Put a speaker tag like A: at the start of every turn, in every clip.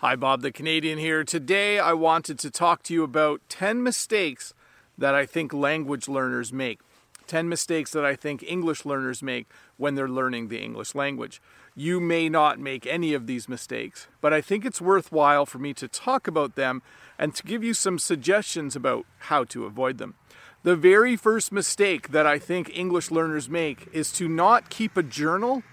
A: Hi, Bob the Canadian here. Today I wanted to talk to you about 10 mistakes that I think language learners make. 10 mistakes that I think English learners make when they're learning the English language. You may not make any of these mistakes, but I think it's worthwhile for me to talk about them and to give you some suggestions about how to avoid them. The very first mistake that I think English learners make is to not keep a journal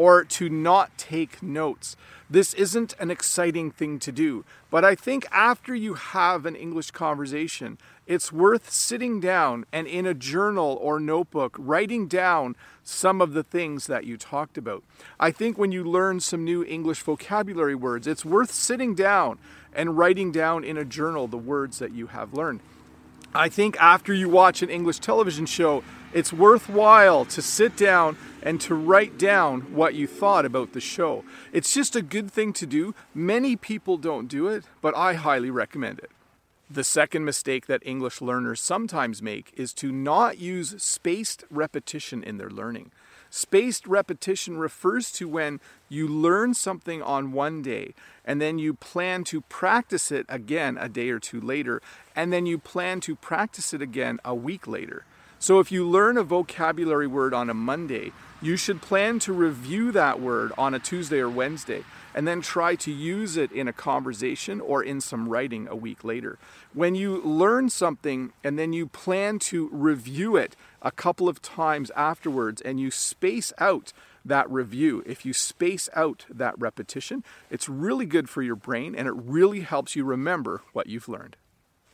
A: or to not take notes. This isn't an exciting thing to do, but I think after you have an English conversation, it's worth sitting down and in a journal or notebook writing down some of the things that you talked about. I think when you learn some new English vocabulary words, it's worth sitting down and writing down in a journal the words that you have learned. I think after you watch an English television show, it's worthwhile to sit down and to write down what you thought about the show. It's just a good thing to do. Many people don't do it, but I highly recommend it. The second mistake that English learners sometimes make is to not use spaced repetition in their learning. Spaced repetition refers to when you learn something on one day and then you plan to practice it again a day or two later, and then you plan to practice it again a week later. So if you learn a vocabulary word on a Monday, you should plan to review that word on a Tuesday or Wednesday and then try to use it in a conversation or in some writing a week later. When you learn something and then you plan to review it a couple of times afterwards and you space out that review, if you space out that repetition, it's really good for your brain and it really helps you remember what you've learned.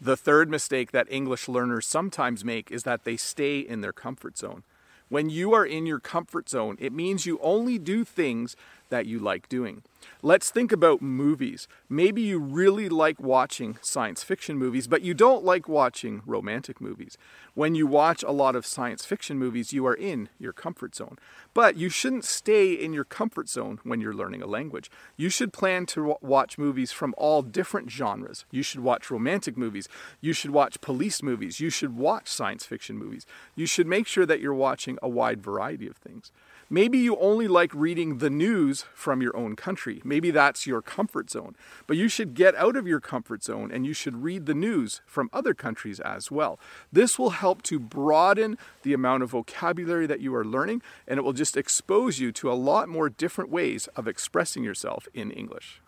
A: The third mistake that English learners sometimes make is that they stay in their comfort zone. When you are in your comfort zone, it means you only do things that you like doing. Let's think about movies. Maybe you really like watching science fiction movies, but you don't like watching romantic movies. When you watch a lot of science fiction movies, you are in your comfort zone. But you shouldn't stay in your comfort zone when you're learning a language. You should plan to watch movies from all different genres. You should watch romantic movies. You should watch police movies. You should watch science fiction movies. You should make sure that you're watching a wide variety of things. Maybe you only like reading the news from your own country. Maybe that's your comfort zone. But you should get out of your comfort zone and you should read the news from other countries as well. This will help to broaden the amount of vocabulary that you are learning and it will just expose you to a lot more different ways of expressing yourself in English.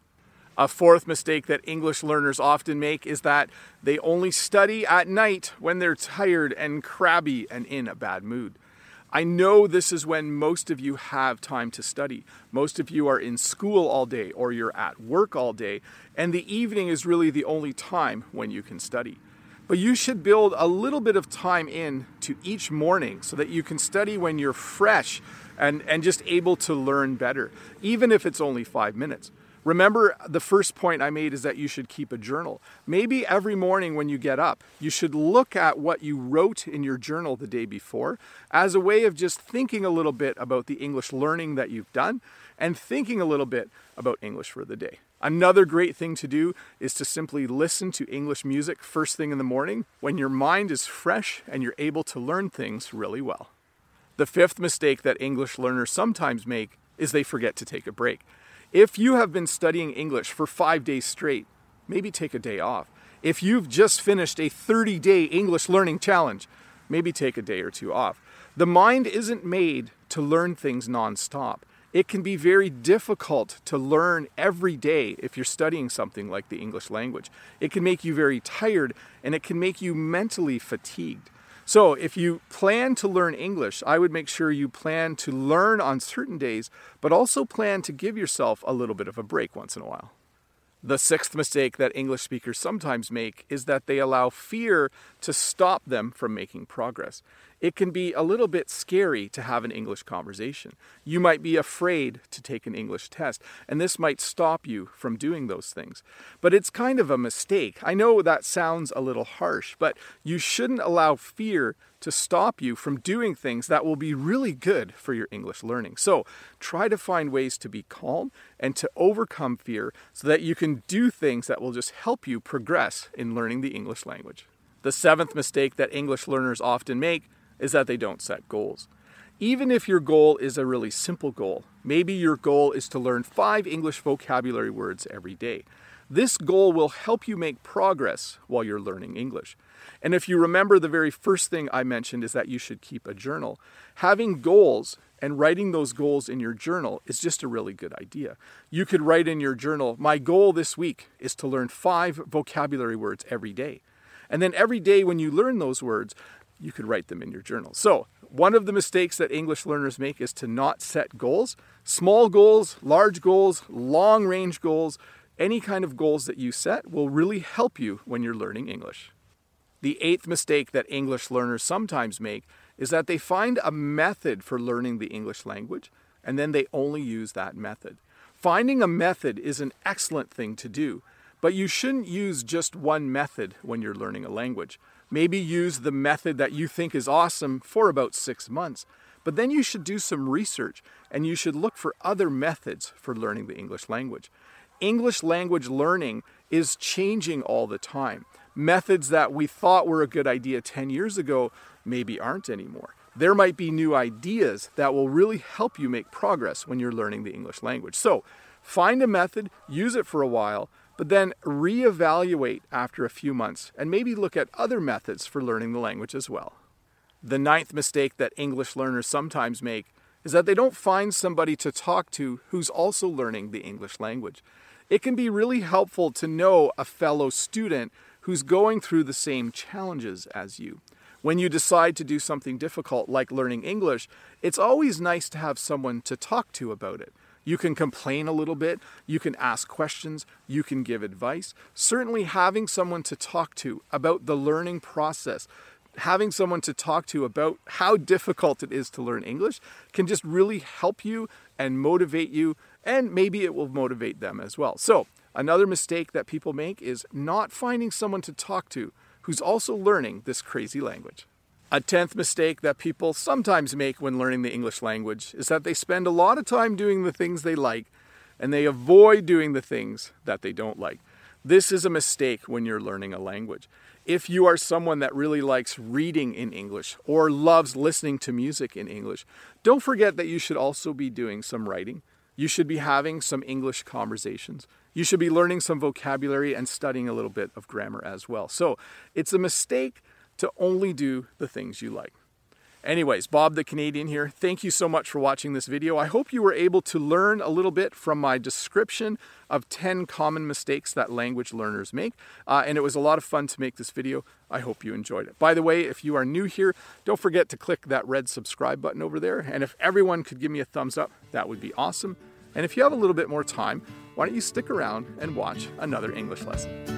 A: A fourth mistake that English learners often make is that they only study at night when they're tired and crabby and in a bad mood. I know this is when most of you have time to study. Most of you are in school all day or you're at work all day, and the evening is really the only time when you can study. But you should build a little bit of time in to each morning so that you can study when you're fresh and, and just able to learn better, even if it's only five minutes. Remember, the first point I made is that you should keep a journal. Maybe every morning when you get up, you should look at what you wrote in your journal the day before as a way of just thinking a little bit about the English learning that you've done and thinking a little bit about English for the day. Another great thing to do is to simply listen to English music first thing in the morning when your mind is fresh and you're able to learn things really well. The fifth mistake that English learners sometimes make is they forget to take a break. If you have been studying English for five days straight, maybe take a day off. If you've just finished a 30 day English learning challenge, maybe take a day or two off. The mind isn't made to learn things nonstop. It can be very difficult to learn every day if you're studying something like the English language. It can make you very tired and it can make you mentally fatigued. So, if you plan to learn English, I would make sure you plan to learn on certain days, but also plan to give yourself a little bit of a break once in a while. The sixth mistake that English speakers sometimes make is that they allow fear to stop them from making progress. It can be a little bit scary to have an English conversation. You might be afraid to take an English test, and this might stop you from doing those things. But it's kind of a mistake. I know that sounds a little harsh, but you shouldn't allow fear to stop you from doing things that will be really good for your English learning. So try to find ways to be calm and to overcome fear so that you can do things that will just help you progress in learning the English language. The seventh mistake that English learners often make is that they don't set goals. Even if your goal is a really simple goal, maybe your goal is to learn five English vocabulary words every day. This goal will help you make progress while you're learning English. And if you remember, the very first thing I mentioned is that you should keep a journal. Having goals and writing those goals in your journal is just a really good idea. You could write in your journal, My goal this week is to learn five vocabulary words every day. And then every day when you learn those words, you could write them in your journal. So, one of the mistakes that English learners make is to not set goals. Small goals, large goals, long range goals, any kind of goals that you set will really help you when you're learning English. The eighth mistake that English learners sometimes make is that they find a method for learning the English language and then they only use that method. Finding a method is an excellent thing to do, but you shouldn't use just one method when you're learning a language. Maybe use the method that you think is awesome for about six months, but then you should do some research and you should look for other methods for learning the English language. English language learning is changing all the time. Methods that we thought were a good idea 10 years ago maybe aren't anymore. There might be new ideas that will really help you make progress when you're learning the English language. So, find a method, use it for a while, but then reevaluate after a few months and maybe look at other methods for learning the language as well. The ninth mistake that English learners sometimes make is that they don't find somebody to talk to who's also learning the English language. It can be really helpful to know a fellow student who's going through the same challenges as you. When you decide to do something difficult like learning English, it's always nice to have someone to talk to about it. You can complain a little bit, you can ask questions, you can give advice. Certainly, having someone to talk to about the learning process, having someone to talk to about how difficult it is to learn English can just really help you and motivate you, and maybe it will motivate them as well. So, another mistake that people make is not finding someone to talk to who's also learning this crazy language. A tenth mistake that people sometimes make when learning the English language is that they spend a lot of time doing the things they like and they avoid doing the things that they don't like. This is a mistake when you're learning a language. If you are someone that really likes reading in English or loves listening to music in English, don't forget that you should also be doing some writing. You should be having some English conversations. You should be learning some vocabulary and studying a little bit of grammar as well. So it's a mistake to only do the things you like. Anyways, Bob the Canadian here. Thank you so much for watching this video. I hope you were able to learn a little bit from my description of 10 common mistakes that language learners make. Uh, and it was a lot of fun to make this video. I hope you enjoyed it. By the way, if you are new here, don't forget to click that red subscribe button over there. And if everyone could give me a thumbs up, that would be awesome. And if you have a little bit more time, why don't you stick around and watch another English lesson?